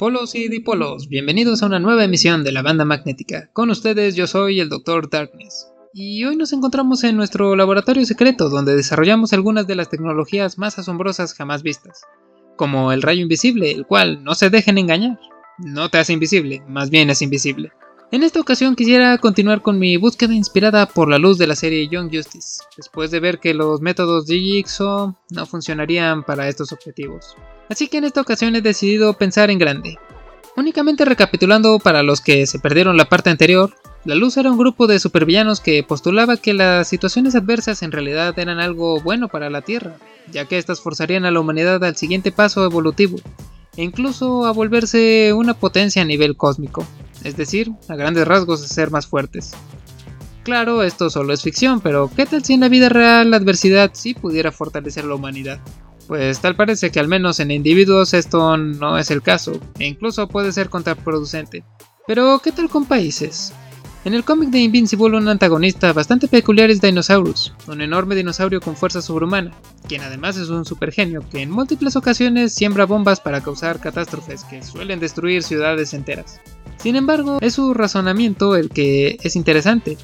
Polos y dipolos, bienvenidos a una nueva emisión de la banda magnética. Con ustedes yo soy el Dr. Darkness. Y hoy nos encontramos en nuestro laboratorio secreto donde desarrollamos algunas de las tecnologías más asombrosas jamás vistas. Como el rayo invisible, el cual, no se dejen engañar, no te hace invisible, más bien es invisible. En esta ocasión quisiera continuar con mi búsqueda inspirada por la luz de la serie Young Justice, después de ver que los métodos de Jigsaw no funcionarían para estos objetivos. Así que en esta ocasión he decidido pensar en grande. Únicamente recapitulando para los que se perdieron la parte anterior, la Luz era un grupo de supervillanos que postulaba que las situaciones adversas en realidad eran algo bueno para la Tierra, ya que éstas forzarían a la humanidad al siguiente paso evolutivo, e incluso a volverse una potencia a nivel cósmico, es decir, a grandes rasgos ser más fuertes. Claro, esto solo es ficción, pero ¿qué tal si en la vida real la adversidad sí pudiera fortalecer la humanidad? Pues tal parece que al menos en individuos esto no es el caso, e incluso puede ser contraproducente. Pero, ¿qué tal con países? En el cómic de Invincible un antagonista bastante peculiar es Dinosaurus, un enorme dinosaurio con fuerza sobrehumana, quien además es un supergenio que en múltiples ocasiones siembra bombas para causar catástrofes que suelen destruir ciudades enteras. Sin embargo, es su razonamiento el que es interesante,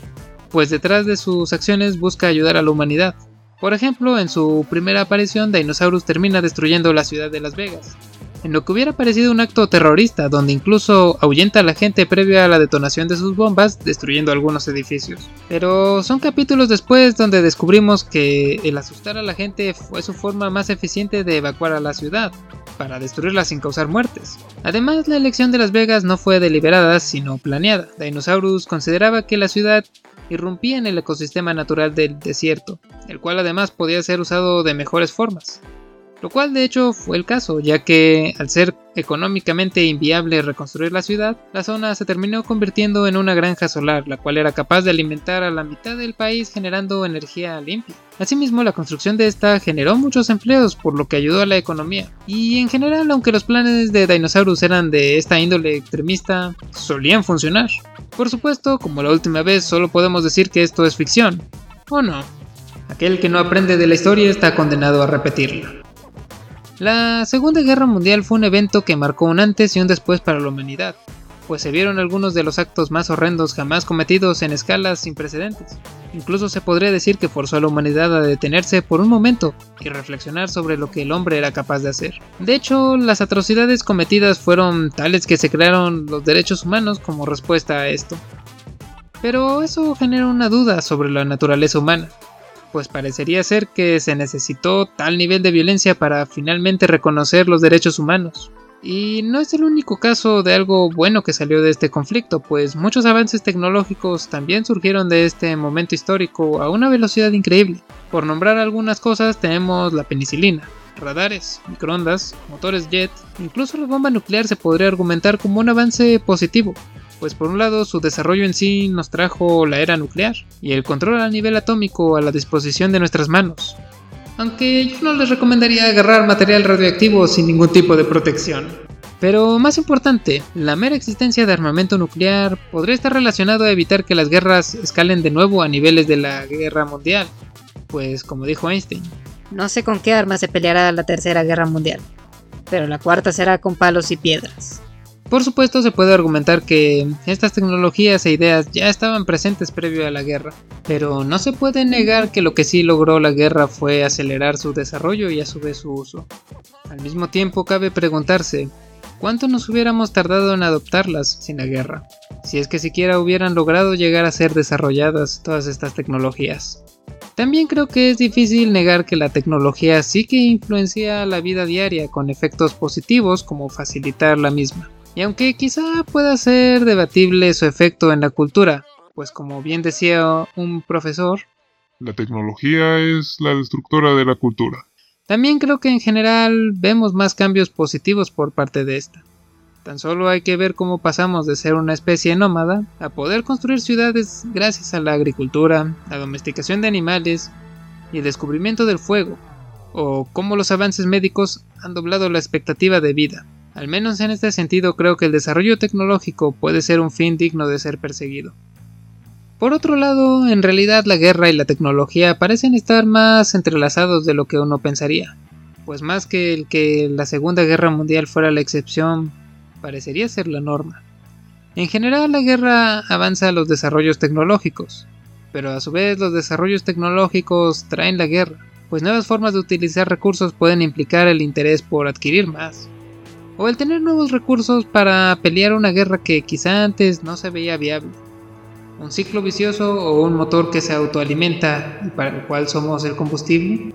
pues detrás de sus acciones busca ayudar a la humanidad, por ejemplo, en su primera aparición, Dinosaurus termina destruyendo la ciudad de Las Vegas, en lo que hubiera parecido un acto terrorista, donde incluso ahuyenta a la gente previa a la detonación de sus bombas, destruyendo algunos edificios. Pero son capítulos después donde descubrimos que el asustar a la gente fue su forma más eficiente de evacuar a la ciudad, para destruirla sin causar muertes. Además, la elección de Las Vegas no fue deliberada, sino planeada. Dinosaurus consideraba que la ciudad irrumpía en el ecosistema natural del desierto, el cual además podía ser usado de mejores formas. Lo cual de hecho fue el caso, ya que al ser económicamente inviable reconstruir la ciudad, la zona se terminó convirtiendo en una granja solar, la cual era capaz de alimentar a la mitad del país generando energía limpia. Asimismo, la construcción de esta generó muchos empleos, por lo que ayudó a la economía. Y en general, aunque los planes de Dinosaurus eran de esta índole extremista, solían funcionar. Por supuesto, como la última vez, solo podemos decir que esto es ficción. ¿O no? Aquel que no aprende de la historia está condenado a repetirla. La Segunda Guerra Mundial fue un evento que marcó un antes y un después para la humanidad, pues se vieron algunos de los actos más horrendos jamás cometidos en escalas sin precedentes. Incluso se podría decir que forzó a la humanidad a detenerse por un momento y reflexionar sobre lo que el hombre era capaz de hacer. De hecho, las atrocidades cometidas fueron tales que se crearon los derechos humanos como respuesta a esto. Pero eso genera una duda sobre la naturaleza humana pues parecería ser que se necesitó tal nivel de violencia para finalmente reconocer los derechos humanos. Y no es el único caso de algo bueno que salió de este conflicto, pues muchos avances tecnológicos también surgieron de este momento histórico a una velocidad increíble. Por nombrar algunas cosas tenemos la penicilina, radares, microondas, motores jet, incluso la bomba nuclear se podría argumentar como un avance positivo, pues por un lado su desarrollo en sí nos trajo la era nuclear y el control a nivel atómico a la disposición de nuestras manos. Aunque yo no les recomendaría agarrar material radioactivo sin ningún tipo de protección. Pero más importante, la mera existencia de armamento nuclear podría estar relacionado a evitar que las guerras escalen de nuevo a niveles de la guerra mundial. Pues como dijo Einstein. No sé con qué armas se peleará la tercera guerra mundial, pero la cuarta será con palos y piedras. Por supuesto se puede argumentar que estas tecnologías e ideas ya estaban presentes previo a la guerra, pero no se puede negar que lo que sí logró la guerra fue acelerar su desarrollo y a su vez su uso. Al mismo tiempo cabe preguntarse, ¿cuánto nos hubiéramos tardado en adoptarlas sin la guerra? Si es que siquiera hubieran logrado llegar a ser desarrolladas todas estas tecnologías. También creo que es difícil negar que la tecnología sí que influencia la vida diaria con efectos positivos como facilitar la misma. Y aunque quizá pueda ser debatible su efecto en la cultura, pues como bien decía un profesor, la tecnología es la destructora de la cultura. También creo que en general vemos más cambios positivos por parte de esta. Tan solo hay que ver cómo pasamos de ser una especie nómada a poder construir ciudades gracias a la agricultura, la domesticación de animales y el descubrimiento del fuego, o cómo los avances médicos han doblado la expectativa de vida. Al menos en este sentido creo que el desarrollo tecnológico puede ser un fin digno de ser perseguido. Por otro lado, en realidad la guerra y la tecnología parecen estar más entrelazados de lo que uno pensaría, pues más que el que la Segunda Guerra Mundial fuera la excepción, parecería ser la norma. En general la guerra avanza los desarrollos tecnológicos, pero a su vez los desarrollos tecnológicos traen la guerra, pues nuevas formas de utilizar recursos pueden implicar el interés por adquirir más, o el tener nuevos recursos para pelear una guerra que quizá antes no se veía viable. Un ciclo vicioso o un motor que se autoalimenta y para el cual somos el combustible.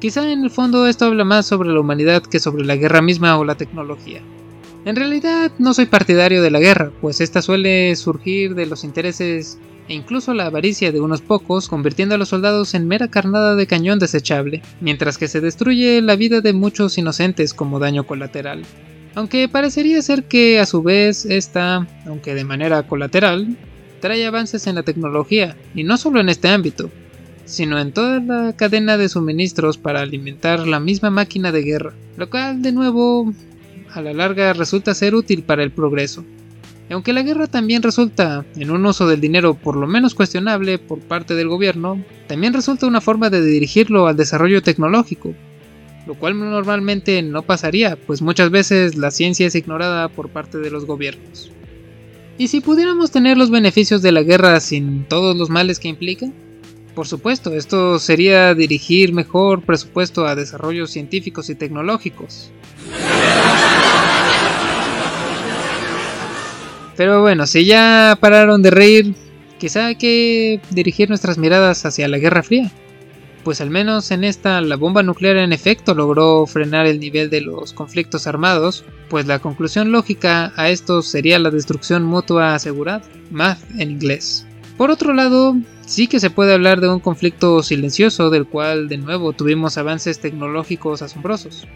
Quizá en el fondo esto habla más sobre la humanidad que sobre la guerra misma o la tecnología. En realidad no soy partidario de la guerra, pues esta suele surgir de los intereses e incluso la avaricia de unos pocos, convirtiendo a los soldados en mera carnada de cañón desechable, mientras que se destruye la vida de muchos inocentes como daño colateral. Aunque parecería ser que a su vez esta, aunque de manera colateral, trae avances en la tecnología, y no solo en este ámbito, sino en toda la cadena de suministros para alimentar la misma máquina de guerra, lo cual de nuevo a la larga resulta ser útil para el progreso. Aunque la guerra también resulta en un uso del dinero por lo menos cuestionable por parte del gobierno, también resulta una forma de dirigirlo al desarrollo tecnológico, lo cual normalmente no pasaría, pues muchas veces la ciencia es ignorada por parte de los gobiernos. ¿Y si pudiéramos tener los beneficios de la guerra sin todos los males que implica? Por supuesto, esto sería dirigir mejor presupuesto a desarrollos científicos y tecnológicos. Pero bueno, si ya pararon de reír, quizá hay que dirigir nuestras miradas hacia la Guerra Fría. Pues al menos en esta la bomba nuclear en efecto logró frenar el nivel de los conflictos armados, pues la conclusión lógica a esto sería la destrucción mutua asegurada, math en inglés. Por otro lado, sí que se puede hablar de un conflicto silencioso del cual de nuevo tuvimos avances tecnológicos asombrosos.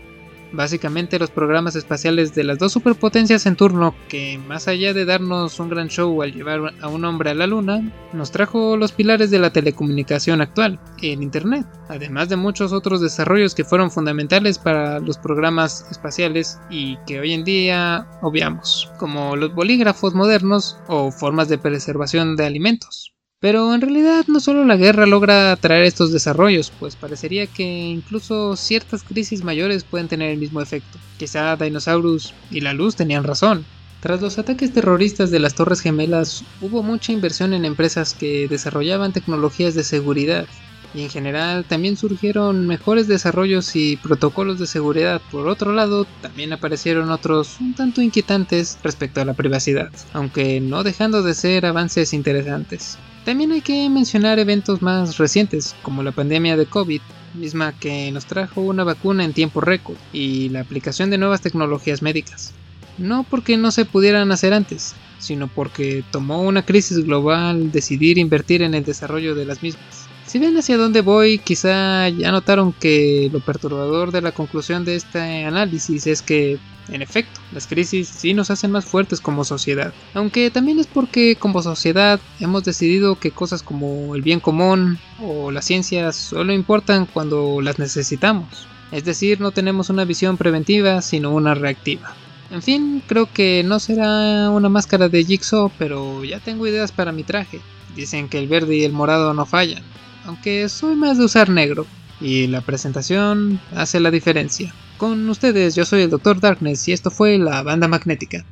Básicamente los programas espaciales de las dos superpotencias en turno que más allá de darnos un gran show al llevar a un hombre a la luna, nos trajo los pilares de la telecomunicación actual, el Internet, además de muchos otros desarrollos que fueron fundamentales para los programas espaciales y que hoy en día obviamos, como los bolígrafos modernos o formas de preservación de alimentos. Pero en realidad no solo la guerra logra traer estos desarrollos, pues parecería que incluso ciertas crisis mayores pueden tener el mismo efecto. Quizá Dinosaurus y la luz tenían razón. Tras los ataques terroristas de las Torres Gemelas, hubo mucha inversión en empresas que desarrollaban tecnologías de seguridad, y en general también surgieron mejores desarrollos y protocolos de seguridad. Por otro lado, también aparecieron otros un tanto inquietantes respecto a la privacidad, aunque no dejando de ser avances interesantes. También hay que mencionar eventos más recientes, como la pandemia de COVID, misma que nos trajo una vacuna en tiempo récord, y la aplicación de nuevas tecnologías médicas. No porque no se pudieran hacer antes, sino porque tomó una crisis global decidir invertir en el desarrollo de las mismas. Si ven hacia dónde voy, quizá ya notaron que lo perturbador de la conclusión de este análisis es que en efecto, las crisis sí nos hacen más fuertes como sociedad, aunque también es porque como sociedad hemos decidido que cosas como el bien común o la ciencia solo importan cuando las necesitamos, es decir, no tenemos una visión preventiva sino una reactiva. En fin, creo que no será una máscara de Jigsaw, pero ya tengo ideas para mi traje. Dicen que el verde y el morado no fallan, aunque soy más de usar negro, y la presentación hace la diferencia. Con ustedes, yo soy el Dr. Darkness y esto fue La Banda Magnética.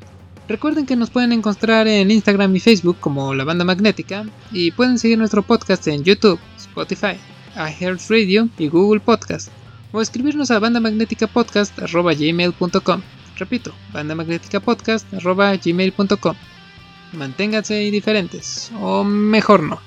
Recuerden que nos pueden encontrar en Instagram y Facebook como La Banda Magnética y pueden seguir nuestro podcast en YouTube, Spotify, iHeartRadio y Google Podcast o escribirnos a bandamagneticapodcast.gmail.com Repito, bandamagneticapodcast.gmail.com Manténganse indiferentes, o mejor no.